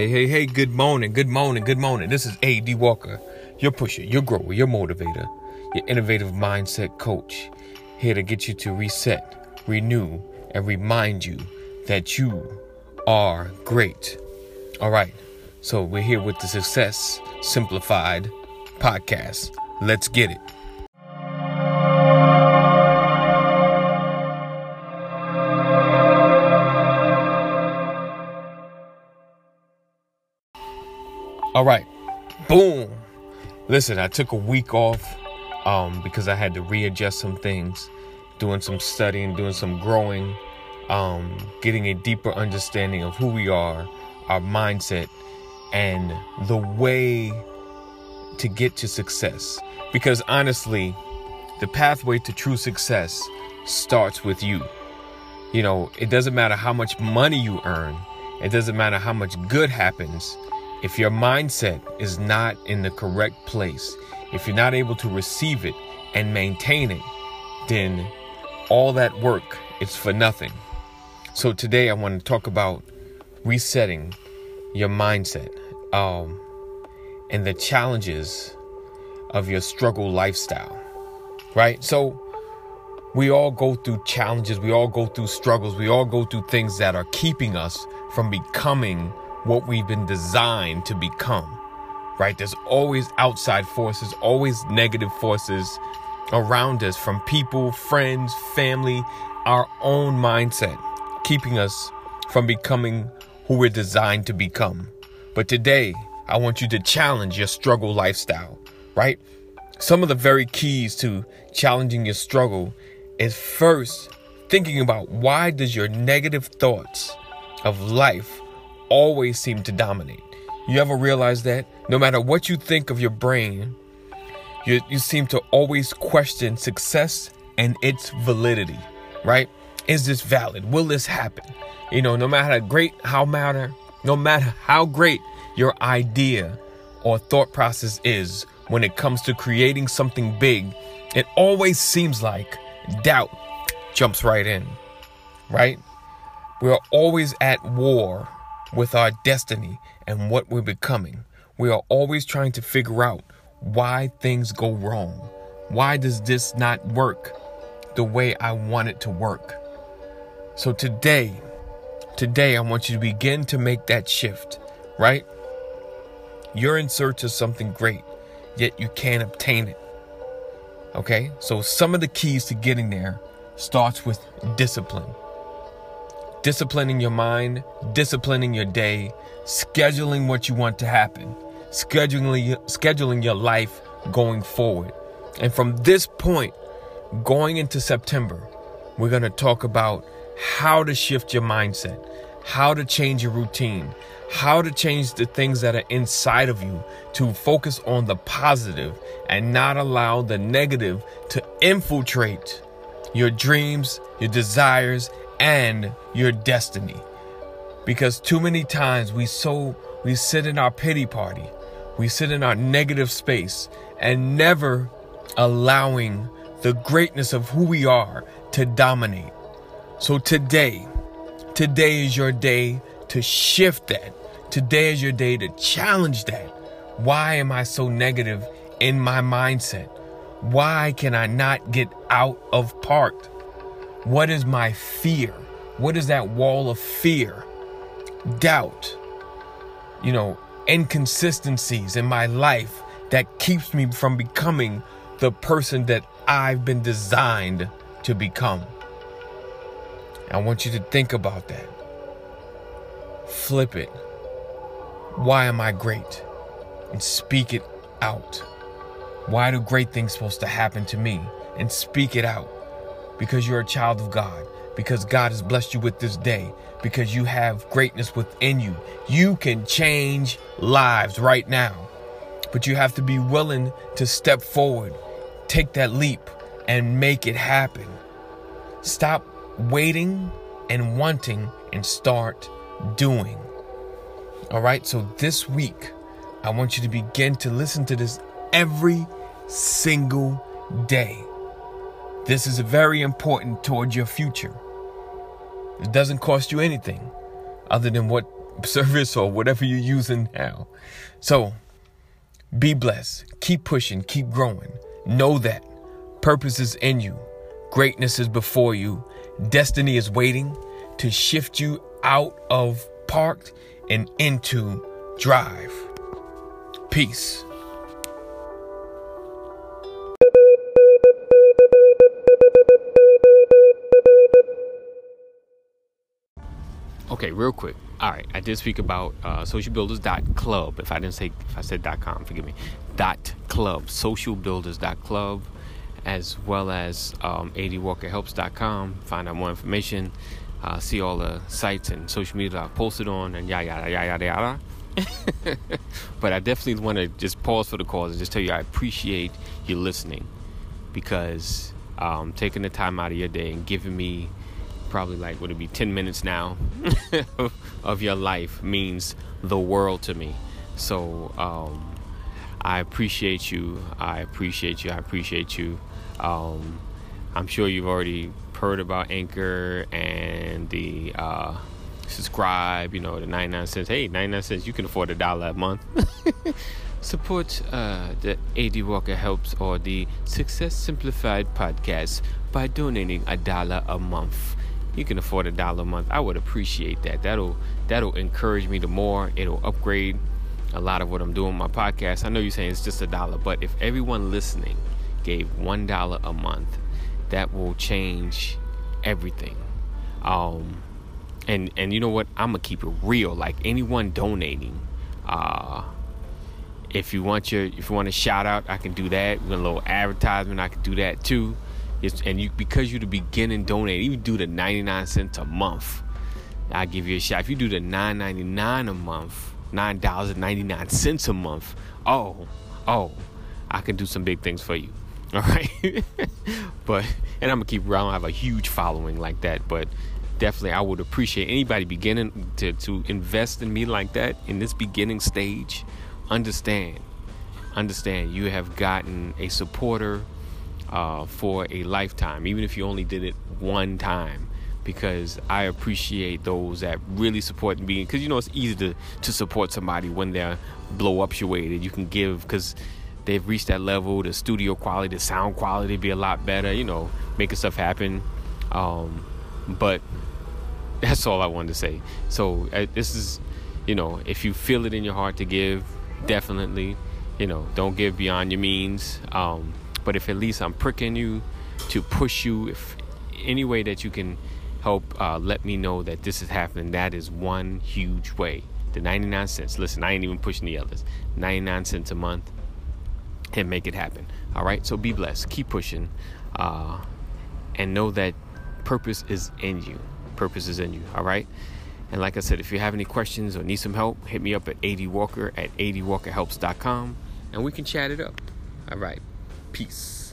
Hey, hey, hey, good morning, good morning, good morning. This is A.D. Walker, your pusher, your grower, your motivator, your innovative mindset coach, here to get you to reset, renew, and remind you that you are great. All right, so we're here with the Success Simplified podcast. Let's get it. All right. Boom. Listen, I took a week off um, because I had to readjust some things, doing some studying, doing some growing, um, getting a deeper understanding of who we are, our mindset, and the way to get to success. Because honestly, the pathway to true success starts with you. You know, it doesn't matter how much money you earn, it doesn't matter how much good happens if your mindset is not in the correct place, if you're not able to receive it and maintain it, then all that work is for nothing. So today I want to talk about resetting your mindset um, and the challenges of your struggle lifestyle, right? So we all go through challenges, we all go through struggles, we all go through things that are keeping us from becoming what we've been designed to become, right? There's always outside forces, always negative forces around us from people, friends, family, our own mindset, keeping us from becoming who we're designed to become. But today, I want you to challenge your struggle lifestyle, right? Some of the very keys to challenging your struggle is first thinking about why does your negative thoughts of life always seem to dominate. You ever realize that? No matter what you think of your brain, you, you seem to always question success and its validity, right? Is this valid? Will this happen? You know, no matter how great how matter, no matter how great your idea or thought process is when it comes to creating something big, it always seems like doubt jumps right in, right? We are always at war with our destiny and what we're becoming. We are always trying to figure out why things go wrong. Why does this not work the way I want it to work? So today, today I want you to begin to make that shift, right? You're in search of something great, yet you can't obtain it. Okay? So some of the keys to getting there starts with discipline disciplining your mind, disciplining your day, scheduling what you want to happen, scheduling scheduling your life going forward. And from this point going into September, we're going to talk about how to shift your mindset, how to change your routine, how to change the things that are inside of you to focus on the positive and not allow the negative to infiltrate your dreams, your desires, and your destiny. Because too many times we so we sit in our pity party, we sit in our negative space and never allowing the greatness of who we are to dominate. So today, today is your day to shift that. Today is your day to challenge that. Why am I so negative in my mindset? Why can I not get out of parked? What is my fear? What is that wall of fear? Doubt, you know, inconsistencies in my life that keeps me from becoming the person that I've been designed to become. I want you to think about that. Flip it. Why am I great? And speak it out. Why do great things supposed to happen to me? And speak it out because you're a child of God, because God has blessed you with this day, because you have greatness within you. You can change lives right now, but you have to be willing to step forward, take that leap, and make it happen. Stop waiting and wanting and start doing. All right, so this week, I want you to begin to listen to this every single day. This is very important towards your future. It doesn't cost you anything other than what service or whatever you're using now. So be blessed. Keep pushing. Keep growing. Know that purpose is in you, greatness is before you, destiny is waiting to shift you out of parked and into drive. Peace. Okay, real quick. All right, I did speak about uh, socialbuilders.club. If I didn't say, if I said .com, forgive me. Dot .club, socialbuilders.club, as well as um, adwalkerhelps.com. Find out more information, uh, see all the sites and social media that I've posted on, and yada yada yada yada. but I definitely want to just pause for the cause and just tell you I appreciate you listening because um, taking the time out of your day and giving me probably like would it be 10 minutes now of your life means the world to me. So um, i appreciate you. I appreciate you. I appreciate you. Um, i'm sure you've already heard about anchor and the uh, subscribe you know the 99 cents. Hey 99 cents you can afford a dollar a month. Support uh, the ad walker helps or the success simplified podcast by donating a dollar a month you can afford a dollar a month, I would appreciate that. That'll that'll encourage me to more. It'll upgrade a lot of what I'm doing my podcast. I know you're saying it's just a dollar, but if everyone listening gave one dollar a month, that will change everything. Um, and and you know what? I'm gonna keep it real. Like anyone donating, uh, if you want your if you want a shout out, I can do that. With a little advertisement, I can do that too. It's, and you because you're the beginning donate, even do the 99 cents a month. I'll give you a shot. If you do the 9.99 a month, nine dollars and 99 cents a month, oh, oh, I can do some big things for you. All right, but and I'm gonna keep. I don't have a huge following like that, but definitely I would appreciate anybody beginning to to invest in me like that in this beginning stage. Understand, understand. You have gotten a supporter uh, for a lifetime, even if you only did it one time. Because I appreciate those that really support me. Because you know it's easy to to support somebody when they're blow uptuated. You can give because they've reached that level. The studio quality, the sound quality, be a lot better. You know, making stuff happen. Um, but that's all I wanted to say. So uh, this is, you know, if you feel it in your heart to give, definitely, you know, don't give beyond your means. Um, but if at least I'm pricking you to push you, if any way that you can help uh, let me know that this is happening, that is one huge way. The 99 cents. Listen, I ain't even pushing the others. 99 cents a month and make it happen. All right. So be blessed. Keep pushing, uh, and know that purpose is in you. Purpose is in you. All right. And like I said, if you have any questions or need some help, hit me up at adwalker at adwalkerhelps.com and we can chat it up. All right. Peace.